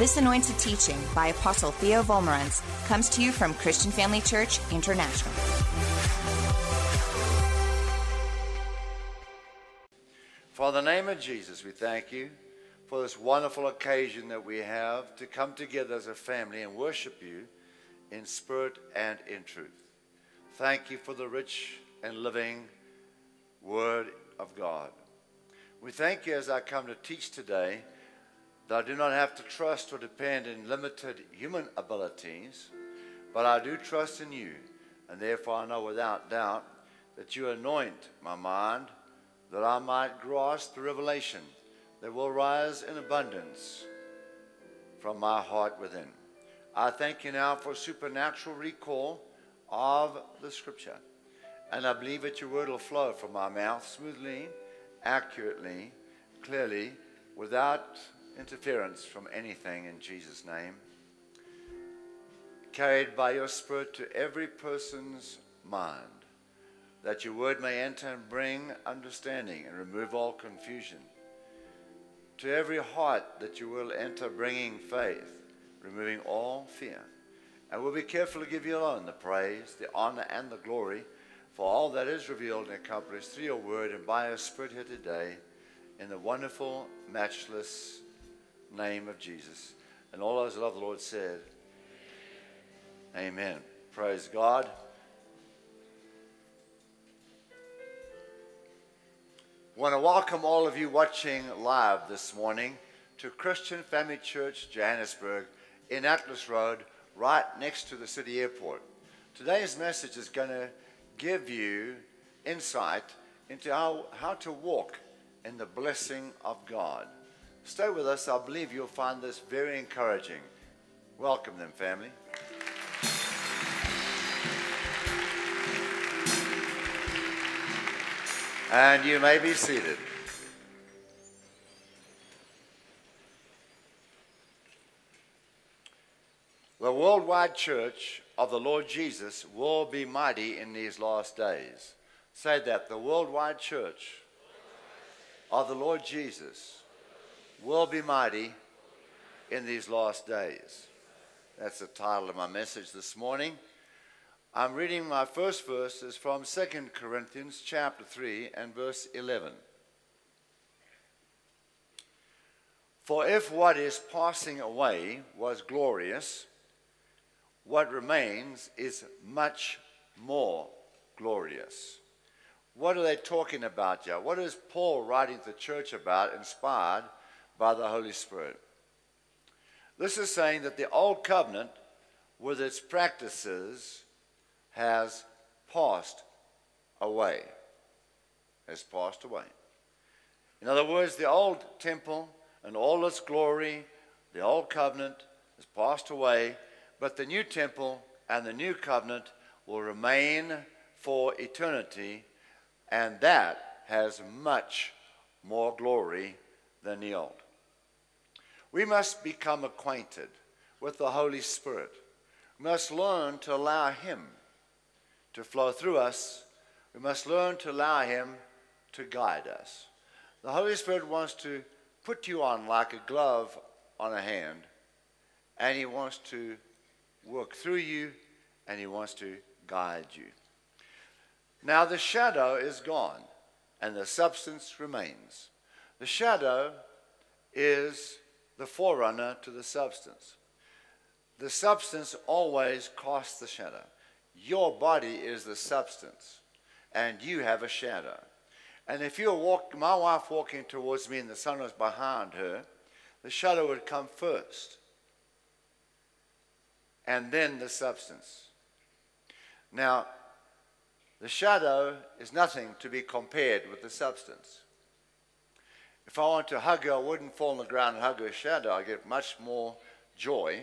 This anointed teaching by Apostle Theo Wolmarans comes to you from Christian Family Church International. For the name of Jesus, we thank you for this wonderful occasion that we have to come together as a family and worship you in spirit and in truth. Thank you for the rich and living Word of God. We thank you as I come to teach today that I do not have to trust or depend in limited human abilities, but I do trust in you, and therefore I know without doubt that you anoint my mind that I might grasp the revelation that will rise in abundance from my heart within. I thank you now for supernatural recall of the scripture. And I believe that your word will flow from my mouth smoothly, accurately, clearly, without interference from anything in Jesus' name. Carried by your Spirit to every person's mind, that your word may enter and bring understanding and remove all confusion. To every heart, that you will enter bringing faith, removing all fear. And we'll be careful to give you alone the praise, the honor, and the glory for all that is revealed and accomplished through your word and by your spirit here today in the wonderful, matchless name of Jesus. And all those that love the Lord said, Amen. Praise God. I want to welcome all of you watching live this morning to Christian Family Church Johannesburg in Atlas Road, right next to the city airport. Today's message is going to give you insight into how, how to walk in the blessing of God. Stay with us. I believe you'll find this very encouraging. Welcome them, family. And you may be seated. The worldwide church of the Lord Jesus will be mighty in these last days. Say that. The worldwide church of the Lord Jesus will be mighty in these last days. That's the title of my message this morning. I'm reading my first verses from 2 Corinthians chapter 3 and verse 11. For if what is passing away was glorious, what remains is much more glorious. What are they talking about here? What is Paul writing to the church about, inspired by the Holy Spirit? This is saying that the old covenant, with its practices, has passed away. Has passed away. In other words, the old temple and all its glory, the old covenant, has passed away, but the new temple and the new covenant will remain for eternity, and that has much more glory than the old. We must become acquainted with the Holy Spirit. We must learn to allow Him to flow through us, we must learn to allow Him to guide us. The Holy Spirit wants to put you on like a glove on a hand, and He wants to work through you, and He wants to guide you. Now, the shadow is gone, and the substance remains. The shadow is the forerunner to the substance. The substance always casts the shadow. Your body is the substance, and you have a shadow. And if you walk, my wife walking towards me and the sun was behind her, the shadow would come first, and then the substance. Now, the shadow is nothing to be compared with the substance. If I want to hug her, I wouldn't fall on the ground and hug her shadow. I get much more joy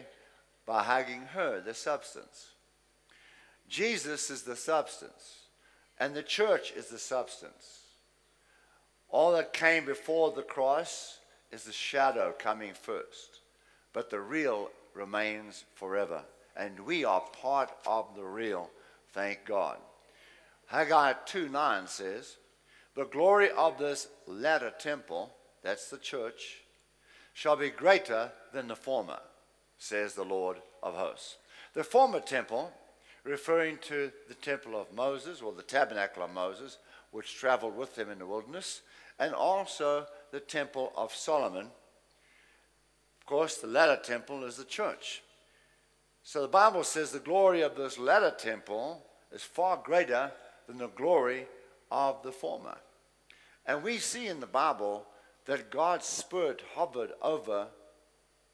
by hugging her, the substance. Jesus is the substance, and the church is the substance. All that came before the cross is the shadow coming first, but the real remains forever. And we are part of the real, thank God. Haggai 2 9 says, The glory of this latter temple, that's the church, shall be greater than the former, says the Lord of hosts. The former temple, referring to the temple of Moses or the tabernacle of Moses, which traveled with them in the wilderness, and also the temple of Solomon. Of course, the latter temple is the church. So the Bible says the glory of this latter temple is far greater than the glory of the former. And we see in the Bible that God's Spirit hovered over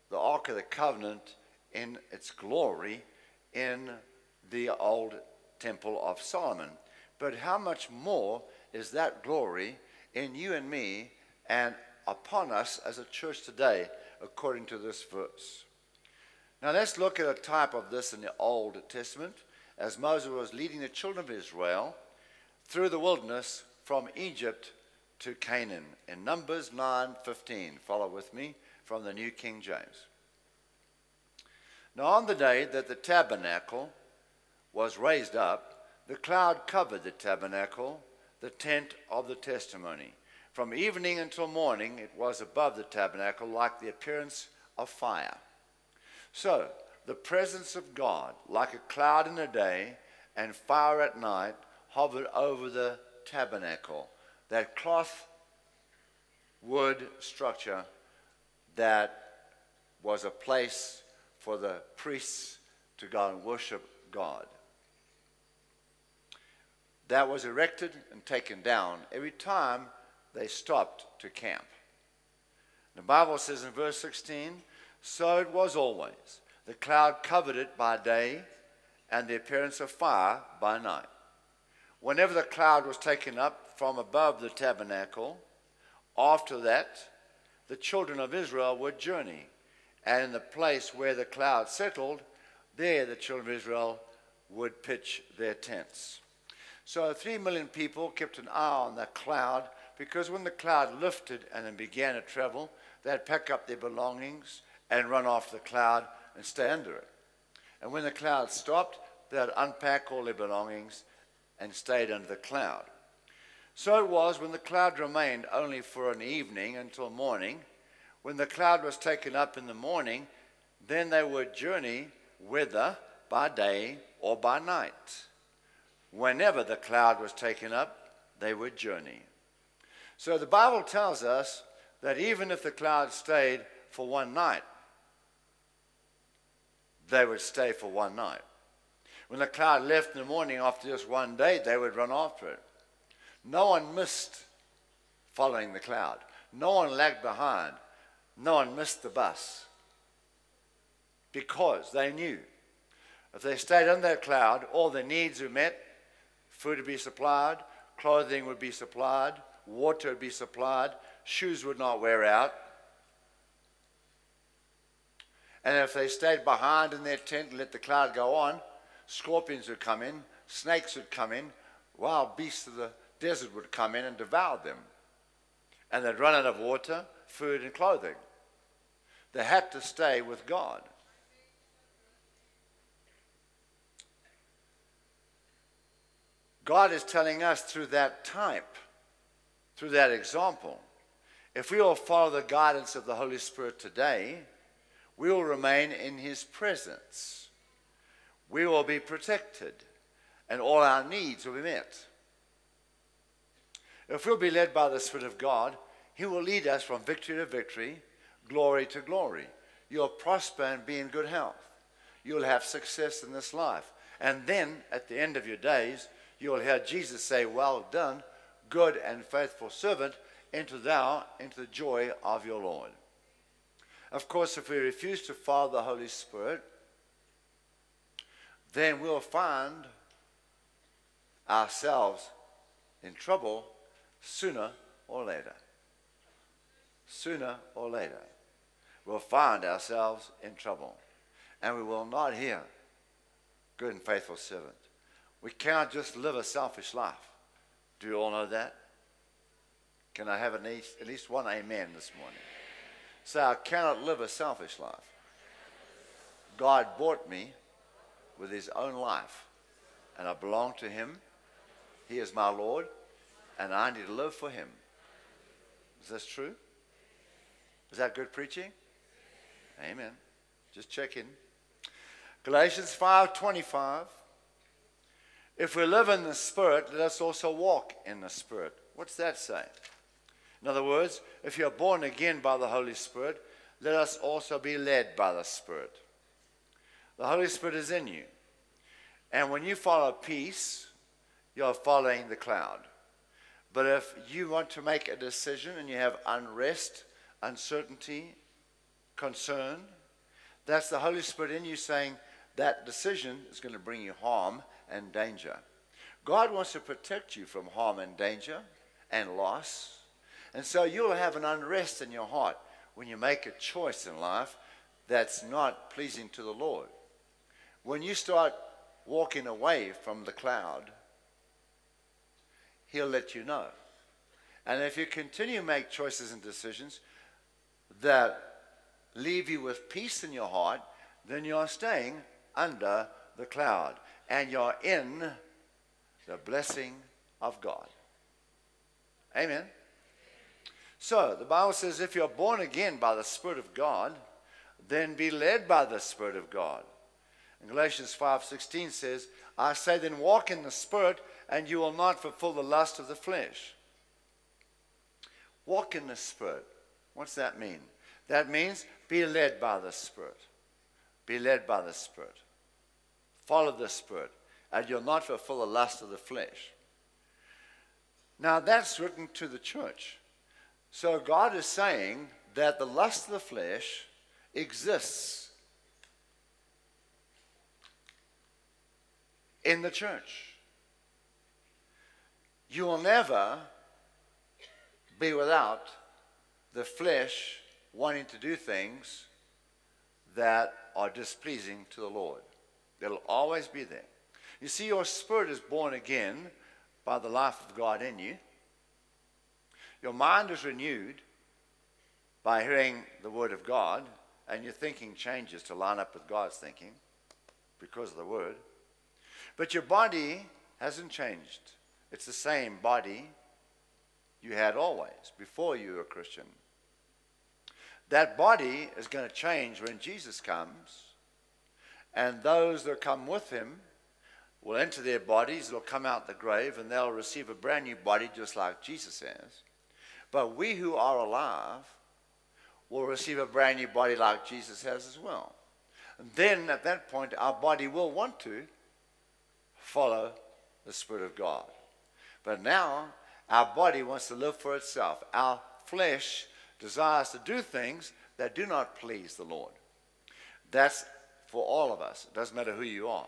the Ark of the Covenant in its glory in the old temple of Solomon. But how much more is that glory in you and me and upon us as a church today, according to this verse? Now let's look at a type of this in the Old Testament as Moses was leading the children of Israel through the wilderness from Egypt to Canaan. In Numbers 9:15, follow with me from the New King James. Now on the day that the tabernacle was raised up, the cloud covered the tabernacle, the tent of the testimony. From evening until morning, it was above the tabernacle like the appearance of fire. So, the presence of God, like a cloud in the day and fire at night, hovered over the tabernacle, that cloth wood structure that was a place for the priests to go and worship God. That was erected and taken down every time they stopped to camp. The Bible says in verse 16, So it was always. The cloud covered it by day, and the appearance of fire by night. Whenever the cloud was taken up from above the tabernacle, after that, the children of Israel would journey. And in the place where the cloud settled, there the children of Israel would pitch their tents. So three million people kept an eye on that cloud because when the cloud lifted and then began to travel, they'd pack up their belongings and run off the cloud and stay under it. And when the cloud stopped, they'd unpack all their belongings and stayed under the cloud. So it was when the cloud remained only for an evening until morning. When the cloud was taken up in the morning, then they would journey whether by day or by night. Whenever the cloud was taken up, they would journey. So the Bible tells us that even if the cloud stayed for one night, they would stay for one night. When the cloud left in the morning after just one day, they would run after it. No one missed following the cloud. No one lagged behind. No one missed the bus. Because they knew if they stayed in that cloud, all their needs were met, food would be supplied, clothing would be supplied, water would be supplied, shoes would not wear out. And if they stayed behind in their tent and let the cloud go on, scorpions would come in, snakes would come in, wild beasts of the desert would come in and devour them. And they'd run out of water, food, and clothing. They had to stay with God. God is telling us through that type, through that example, if we will follow the guidance of the Holy Spirit today, we will remain in His presence. We will be protected, and all our needs will be met. If we'll be led by the Spirit of God, He will lead us from victory to victory, glory to glory. You'll prosper and be in good health. You'll have success in this life. And then, at the end of your days, you'll hear Jesus say, Well done, good and faithful servant, enter thou into the joy of your Lord. Of course, if we refuse to follow the Holy Spirit, then we'll find ourselves in trouble sooner or later. Sooner or later, we'll find ourselves in trouble. And we will not hear, good and faithful servant. We cannot just live a selfish life. Do you all know that? Can I have at least, at least one amen this morning? Say, I cannot live a selfish life. God bought me with his own life, and I belong to him. He is my Lord, and I need to live for him. Is this true? Is that good preaching? Amen. Just checking. Galatians 5:25 If we live in the spirit, let us also walk in the spirit. What's that say? In other words, if you're born again by the Holy Spirit, let us also be led by the Spirit. The Holy Spirit is in you. And when you follow peace, you're following the cloud. But if you want to make a decision and you have unrest, uncertainty, concern, that's the Holy Spirit in you saying that decision is going to bring you harm and danger. God wants to protect you from harm and danger and loss. And so you'll have an unrest in your heart when you make a choice in life that's not pleasing to the Lord. When you start walking away from the cloud, He'll let you know. And if you continue to make choices and decisions that leave you with peace in your heart, then you're staying under the cloud and you're in the blessing of God. Amen. So the Bible says if you're born again by the Spirit of God, then be led by the Spirit of God. And Galatians 5:16 says, I say then walk in the Spirit, and you will not fulfill the lust of the flesh. Walk in the Spirit. What's that mean? That means be led by the Spirit. Be led by the Spirit. Follow the Spirit, and you'll not fulfill the lust of the flesh. Now that's written to the church. So God is saying that the lust of the flesh exists in the church. You will never be without the flesh wanting to do things that are displeasing to the Lord. It'll always be there. You see, your spirit is born again by the life of God in you. Your mind is renewed by hearing the Word of God, and your thinking changes to line up with God's thinking because of the Word. But your body hasn't changed. It's the same body you had always before you were a Christian. That body is going to change when Jesus comes, and those that come with him will enter their bodies, they'll come out the grave, and they'll receive a brand new body just like Jesus has. But we who are alive will receive a brand new body like Jesus has as well. And then at that point, our body will want to follow the Spirit of God. But now, our body wants to live for itself. Our flesh desires to do things that do not please the Lord. That's for all of us. It doesn't matter who you are.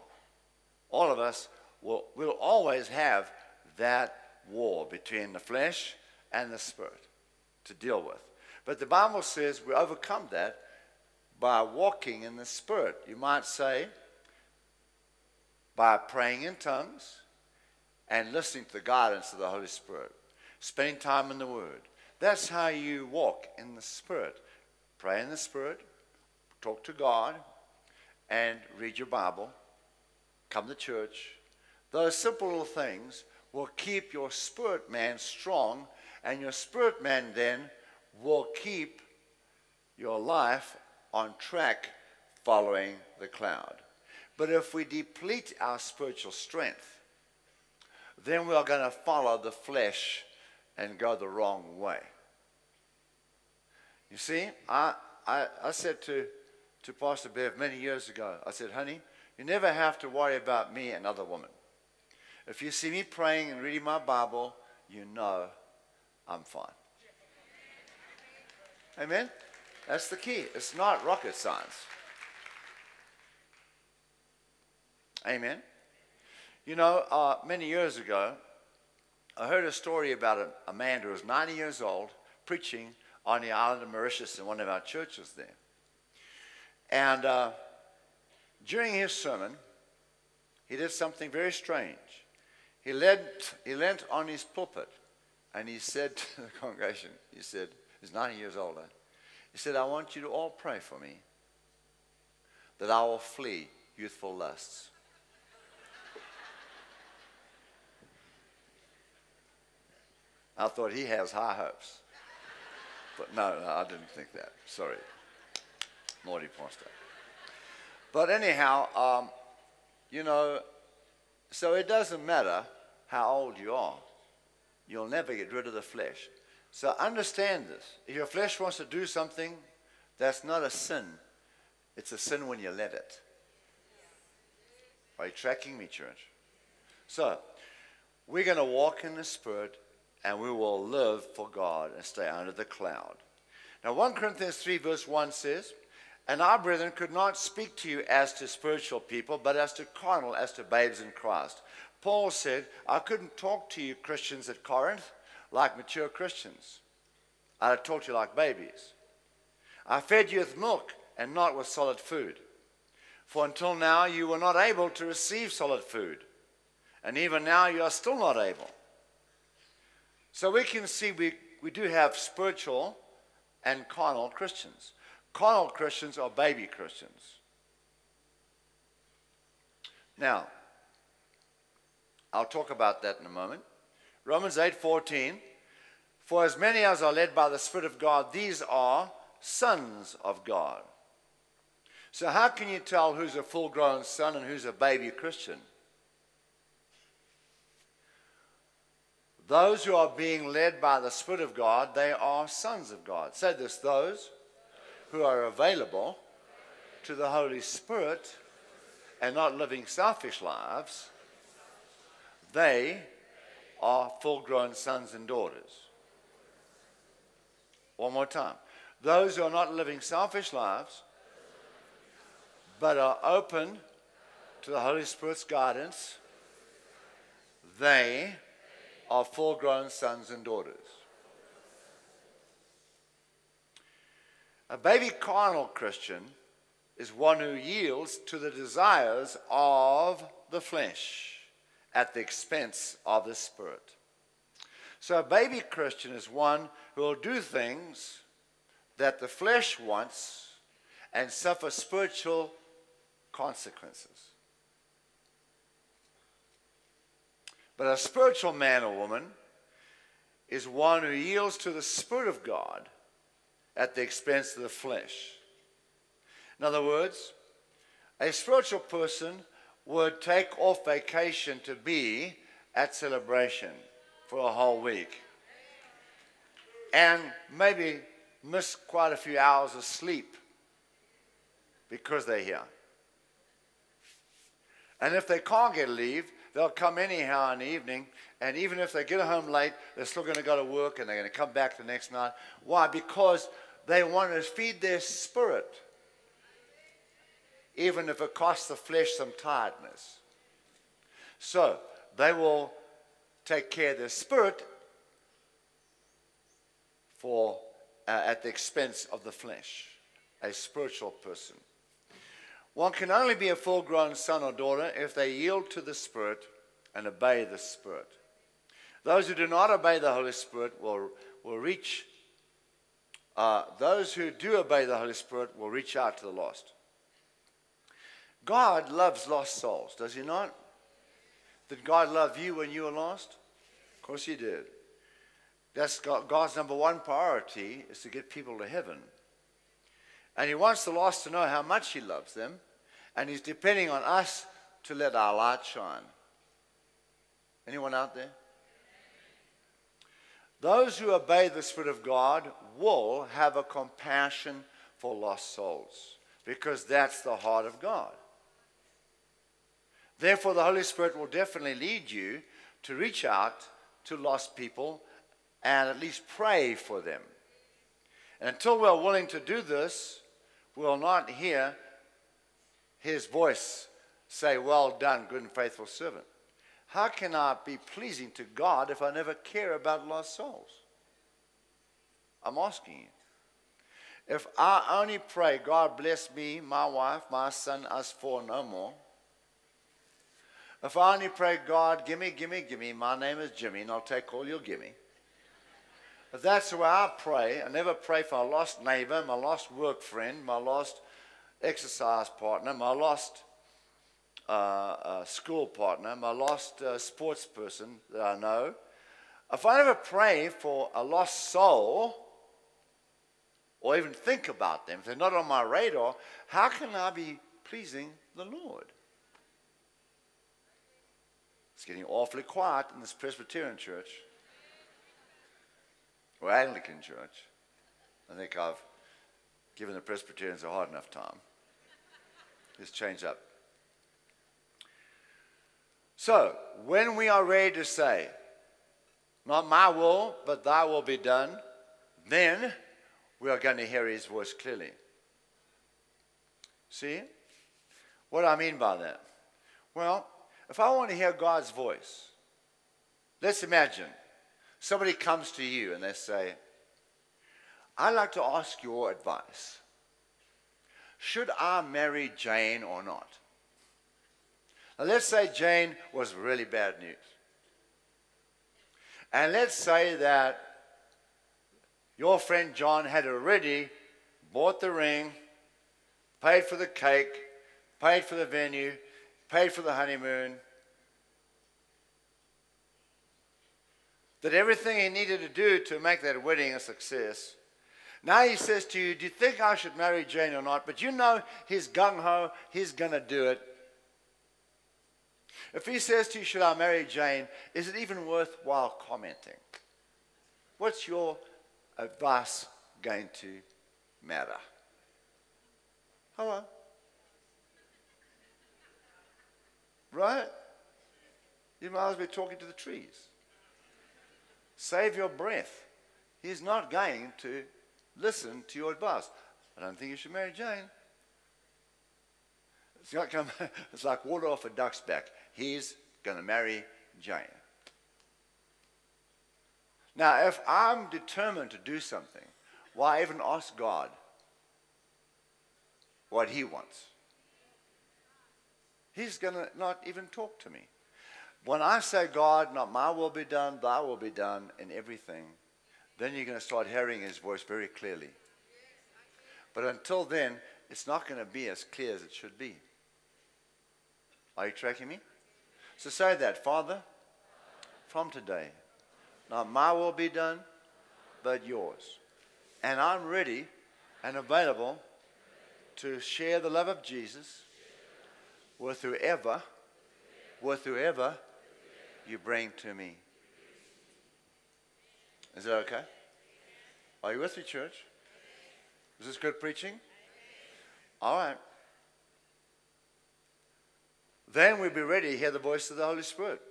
All of us will, will always have that war between the flesh and the Spirit to deal with. But the Bible says we overcome that by walking in the Spirit. You might say, by praying in tongues and listening to the guidance of the Holy Spirit, spending time in the Word. That's how you walk in the Spirit. Pray in the Spirit, talk to God, and read your Bible, come to church. Those simple little things will keep your spirit man strong and your spirit man then will keep your life on track following the cloud. But if we deplete our spiritual strength, then we are going to follow the flesh and go the wrong way. You see, I, I, I said to, to Pastor Bev many years ago, I said, honey, you never have to worry about me and other women. If you see me praying and reading my Bible, you know I'm fine. Amen? That's the key. It's not rocket science. Amen. You know, uh, many years ago, I heard a story about a, a, man who was 90 years old preaching on the island of Mauritius in one of our churches there. And uh, during his sermon, he did something very strange. He, led, he leant on his pulpit and he said to the congregation, he said, he's 90 years older, he said, I want you to all pray for me that I will flee youthful lusts. I thought he has high hopes. But no, no, I didn't think that. Sorry. Naughty pastor. But anyhow, um, you know, so it doesn't matter how old you are. You'll never get rid of the flesh. So understand this. If your flesh wants to do something, that's not a sin. It's a sin when you let it. Are you tracking me, church? So, we're going to walk in the Spirit and we will live for God and stay under the cloud. Now, 1 Corinthians 3, verse 1 says, And our brethren could not speak to you as to spiritual people, but as to carnal, as to babes in Christ. Paul said, I couldn't talk to you Christians at Corinth like mature Christians. I'd talk to you like babies. I fed you with milk and not with solid food. For until now you were not able to receive solid food. And even now you are still not able so we can see we, we do have spiritual and carnal Christians. Carnal Christians are baby Christians. Now, I'll talk about that in a moment. Romans 8:14 For as many as are led by the spirit of God these are sons of God. So how can you tell who's a full-grown son and who's a baby Christian? Those who are being led by the Spirit of God, they are sons of God. Say this those who are available to the Holy Spirit and not living selfish lives, they are full grown sons and daughters. One more time. Those who are not living selfish lives, but are open to the Holy Spirit's guidance, they are full grown sons and daughters. A baby carnal Christian is one who yields to the desires of the flesh at the expense of the spirit. So, a baby Christian is one who will do things that the flesh wants and suffer spiritual consequences. But a spiritual man or woman is one who yields to the Spirit of God at the expense of the flesh. In other words, a spiritual person would take off vacation to be at celebration for a whole week and maybe miss quite a few hours of sleep because they're here. And if they can't get leave, they'll come anyhow in the evening, and even if they get home late, they're still going to go to work and they're going to come back the next night. Why? Because they want to feed their spirit, even if it costs the flesh some tiredness. So they will take care of their spirit for uh, at the expense of the flesh, a spiritual person. One can only be a full grown son or daughter if they yield to the Spirit and obey the Spirit. Those who do not obey the Holy Spirit will, will reach, uh, those who do obey the Holy Spirit will reach out to the lost. God loves lost souls, does He not? Did God love you when you were lost? Of course He did. That's God's number one priority is to get people to heaven. And he wants the lost to know how much he loves them. And he's depending on us to let our light shine. Anyone out there? Those who obey the Spirit of God will have a compassion for lost souls because that's the heart of God. Therefore, the Holy Spirit will definitely lead you to reach out to lost people and at least pray for them. And until we're willing to do this, will not hear his voice say, Well done, good and faithful servant. How can I be pleasing to God if I never care about lost souls? I'm asking you. If I only pray, God bless me, my wife, my son, us four, no more. If I only pray, God, gimme, gimme, gimme, my name is Jimmy, and I'll take all you'll gimme. But that's the way I pray. I never pray for a lost neighbor, my lost work friend, my lost exercise partner, my lost uh, uh, school partner, my lost uh, sports person that I know. If I ever pray for a lost soul, or even think about them, if they're not on my radar, how can I be pleasing the Lord? It's getting awfully quiet in this Presbyterian church or Anglican church. I think I've given the Presbyterians a hard enough time. Let's change up. So, when we are ready to say, Not my will, but thy will be done, then we are going to hear his voice clearly. See? What do I mean by that? Well, if I want to hear God's voice, let's imagine somebody comes to you and they say, I'd like to ask your advice. Should I marry Jane or not? Now, let's say Jane was really bad news. And let's say that your friend John had already bought the ring, paid for the cake, paid for the venue, paid for the honeymoon, did everything he needed to do to make that wedding a success. Now he says to you, Do you think I should marry Jane or not? But you know he's gung ho, he's going to do it. If he says to you, Should I marry Jane? Is it even worthwhile commenting? What's your advice going to matter? Hello? Right? You might as well be talking to the trees. Save your breath. He's not going to listen to your advice. I don't think you should marry Jane. It's, not come, um, it's like water off a duck's back. He's going to marry Jane. Now, if I'm determined to do something, why even ask God what He wants? He's going to not even talk to me. When I say, God, not my will be done, thy will be done in everything, then you're going to start hearing his voice very clearly. But until then, it's not going to be as clear as it should be. Are you tracking me? So say that, Father, from today, not my will be done, but yours. And I'm ready and available to share the love of Jesus with whoever, with whoever you bring to me. Is that okay? Are you with me, church? Is this good preaching? All right. Then we'll be ready to hear the voice of the Holy Spirit.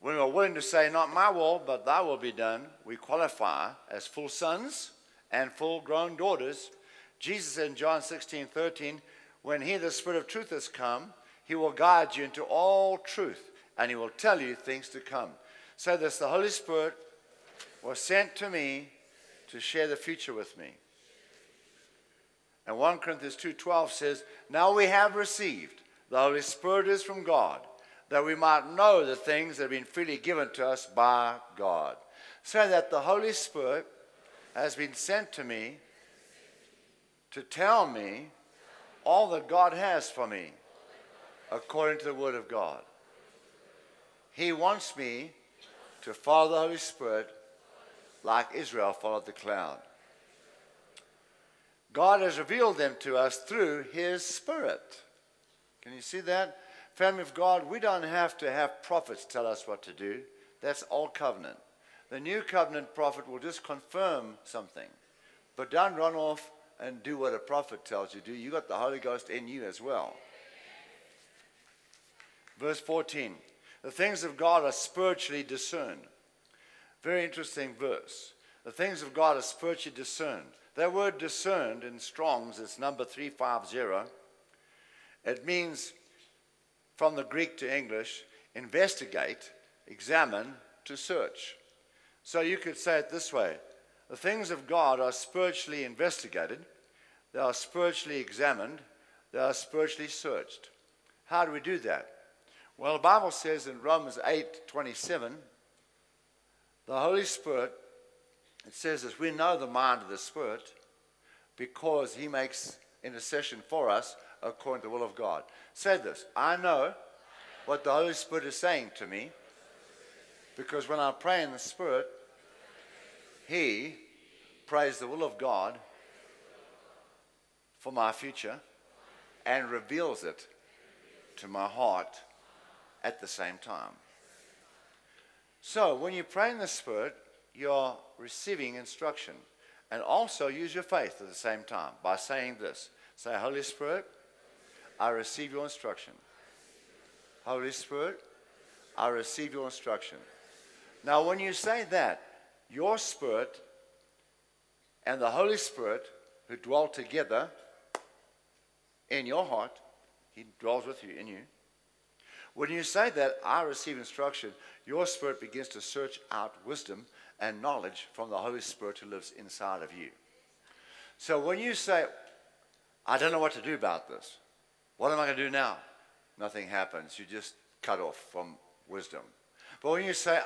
When we're willing to say, Not my will, but thy will be done, we qualify as full sons and full grown daughters. Jesus in John 16 13, when he, the Spirit of truth, has come, he will guide you into all truth and he will tell you things to come. So this the Holy Spirit was sent to me to share the future with me. And 1 Corinthians 2:12 says, "Now we have received the Holy Spirit is from God, that we might know the things that have been freely given to us by God." So that the Holy Spirit has been sent to me to tell me all that God has for me according to the word of God. He wants me to follow the Holy Spirit like Israel followed the cloud. God has revealed them to us through His Spirit. Can you see that? Family of God, we don't have to have prophets tell us what to do. That's old covenant. The new covenant prophet will just confirm something. But don't run off and do what a prophet tells you to do. You got the Holy Ghost in you as well. Verse 14 The things of God are spiritually discerned. Very interesting verse. The things of God are spiritually discerned. That word discerned in Strong's is number 350. It means, from the Greek to English, investigate, examine, to search. So you could say it this way The things of God are spiritually investigated, they are spiritually examined, they are spiritually searched. How do we do that? Well, the Bible says in Romans 8 27, the Holy Spirit, it says this we know the mind of the Spirit because he makes intercession for us according to the will of God. Say this I know what the Holy Spirit is saying to me because when I pray in the Spirit, he prays the will of God for my future and reveals it to my heart at the same time. So, when you pray in the Spirit, you're receiving instruction. And also use your faith at the same time by saying this Say, Holy Spirit, I receive your instruction. Holy Spirit, I receive your instruction. Now, when you say that, your spirit and the Holy Spirit who dwell together in your heart, He dwells with you, in you. When you say that, I receive instruction, your spirit begins to search out wisdom and knowledge from the Holy Spirit who lives inside of you. So when you say, I don't know what to do about this, what am I going to do now? Nothing happens. You just cut off from wisdom. But when you say,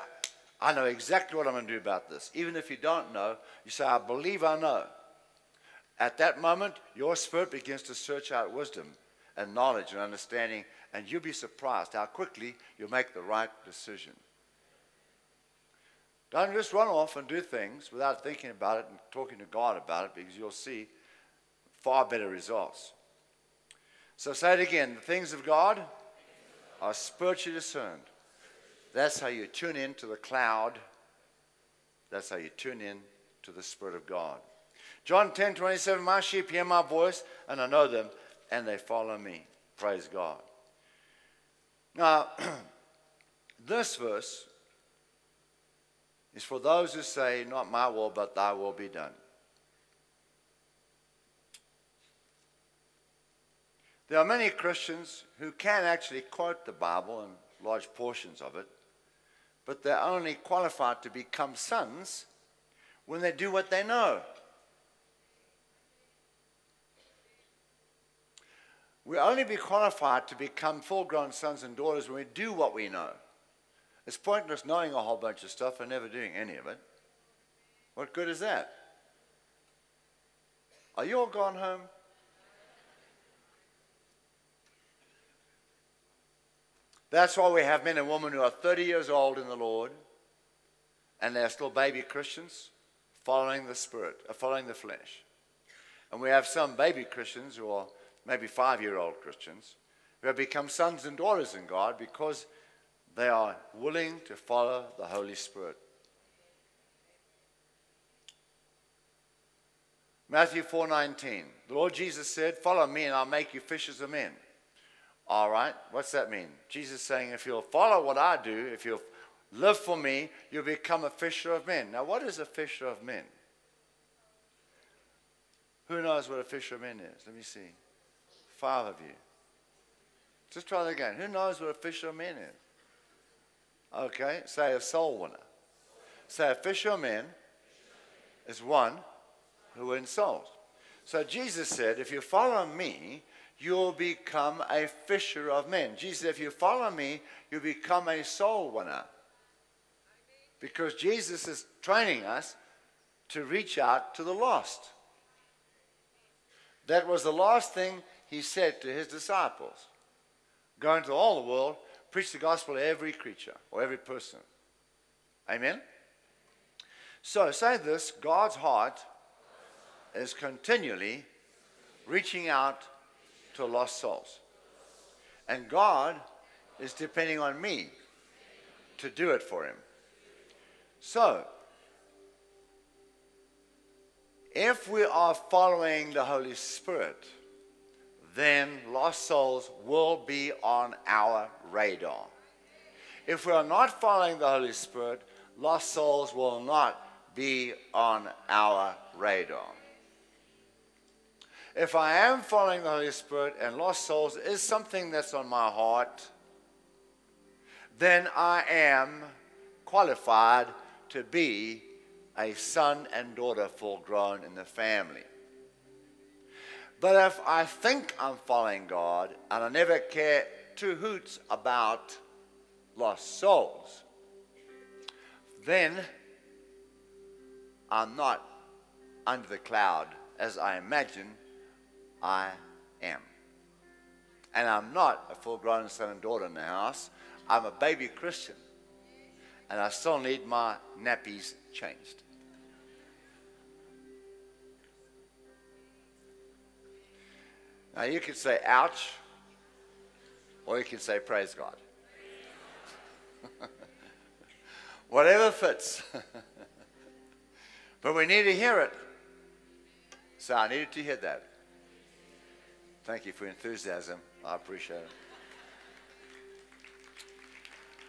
I know exactly what I'm going to do about this, even if you don't know, you say, I believe I know. At that moment, your spirit begins to search out wisdom and knowledge and understanding, and you'll be surprised how quickly you'll make the right decision. Don't just run off and do things without thinking about it and talking to God about it because you'll see far better results. So say it again the things of God are spiritually discerned. That's how you tune in to the cloud. That's how you tune in to the Spirit of God. John 10 27, my sheep hear my voice, and I know them, and they follow me. Praise God. Now, this verse is for those who say, Not my will, but thy will be done. There are many Christians who can actually quote the Bible and large portions of it, but they're only qualified to become sons when they do what they know. We only be qualified to become full grown sons and daughters when we do what we know. It's pointless knowing a whole bunch of stuff and never doing any of it. What good is that? Are you all gone home? That's why we have men and women who are 30 years old in the Lord and they're still baby Christians following the Spirit, uh, following the flesh. And we have some baby Christians who are maybe five year old Christians who have become sons and daughters in God because they are willing to follow the Holy Spirit. Matthew 4:19. The Lord Jesus said, "Follow me and I'll make you fishers of men." All right, what's that mean? Jesus saying, if you'll follow what I do, if you'll live for me, you'll become a fisher of men. Now, what is a fisher of men? Who knows what a fisher of men is? Let me see. Five of you. Just try that again. Who knows what a fisher of men is? Okay, say a soul winner. Say a fisher of men is one who wins souls. So Jesus said, if you follow me, you'll become a fisher of men. Jesus said, if you follow me, you become a soul winner. Because Jesus is training us to reach out to the lost. That was the last thing he said to his disciples go into all the world, preach the gospel to every creature or every person. Amen? So say this God's heart is continually reaching out to lost souls. And God is depending on me to do it for him. So, if we are following the Holy Spirit, then lost souls will be on our radar. If we are not following the Holy Spirit, lost souls will not be on our radar. If I am following the Holy Spirit and lost souls is something that's on my heart, then I am qualified to be a son and daughter full grown in the family. But if I think I'm following God and I never care two hoots about lost souls, then I'm not under the cloud as I imagine I am. And I'm not a full grown son and daughter in the house. I'm a baby Christian. And I still need my nappies changed. Now you can say ouch, or you can say praise God. Whatever fits. but we need to hear it. So I needed to hear that. Thank you for enthusiasm. I appreciate it.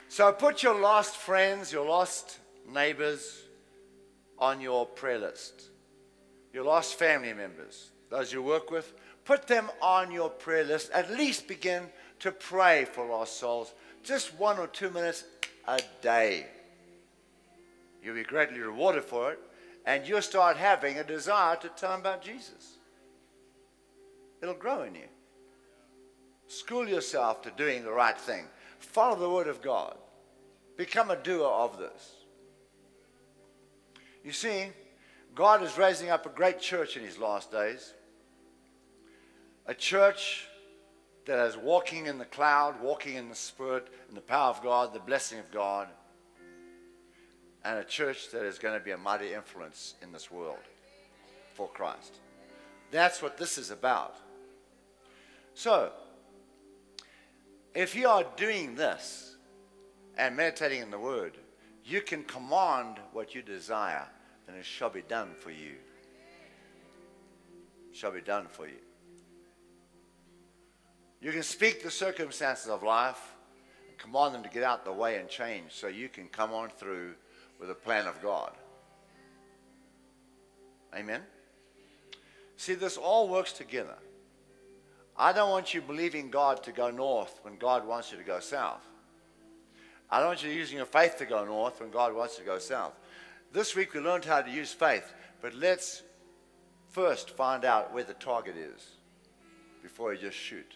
So put your lost friends, your lost neighbors on your prayer list. Your lost family members, those you work with, put them on your prayer list. At least begin to pray for lost souls. Just one or two minutes a day. You'll be greatly rewarded for it, and you'll start having a desire to tell them about Jesus. It'll grow in you. School yourself to doing the right thing. Follow the Word of God. Become a doer of this. You see, God is raising up a great church in His last days. A church that is walking in the cloud, walking in the Spirit, in the power of God, the blessing of God. And a church that is going to be a mighty influence in this world for Christ. That's what this is about. So, if you are doing this and meditating in the Word, you can command what you desire, and it shall be done for you. Shall be done for you. You can speak the circumstances of life and command them to get out the way and change so you can come on through with the plan of God. Amen? See, this all works together. I don't want you believing God to go north when God wants you to go south. I don't want you using your faith to go north when God wants you to go south. This week we learned how to use faith, but let's first find out where the target is before you just shoot.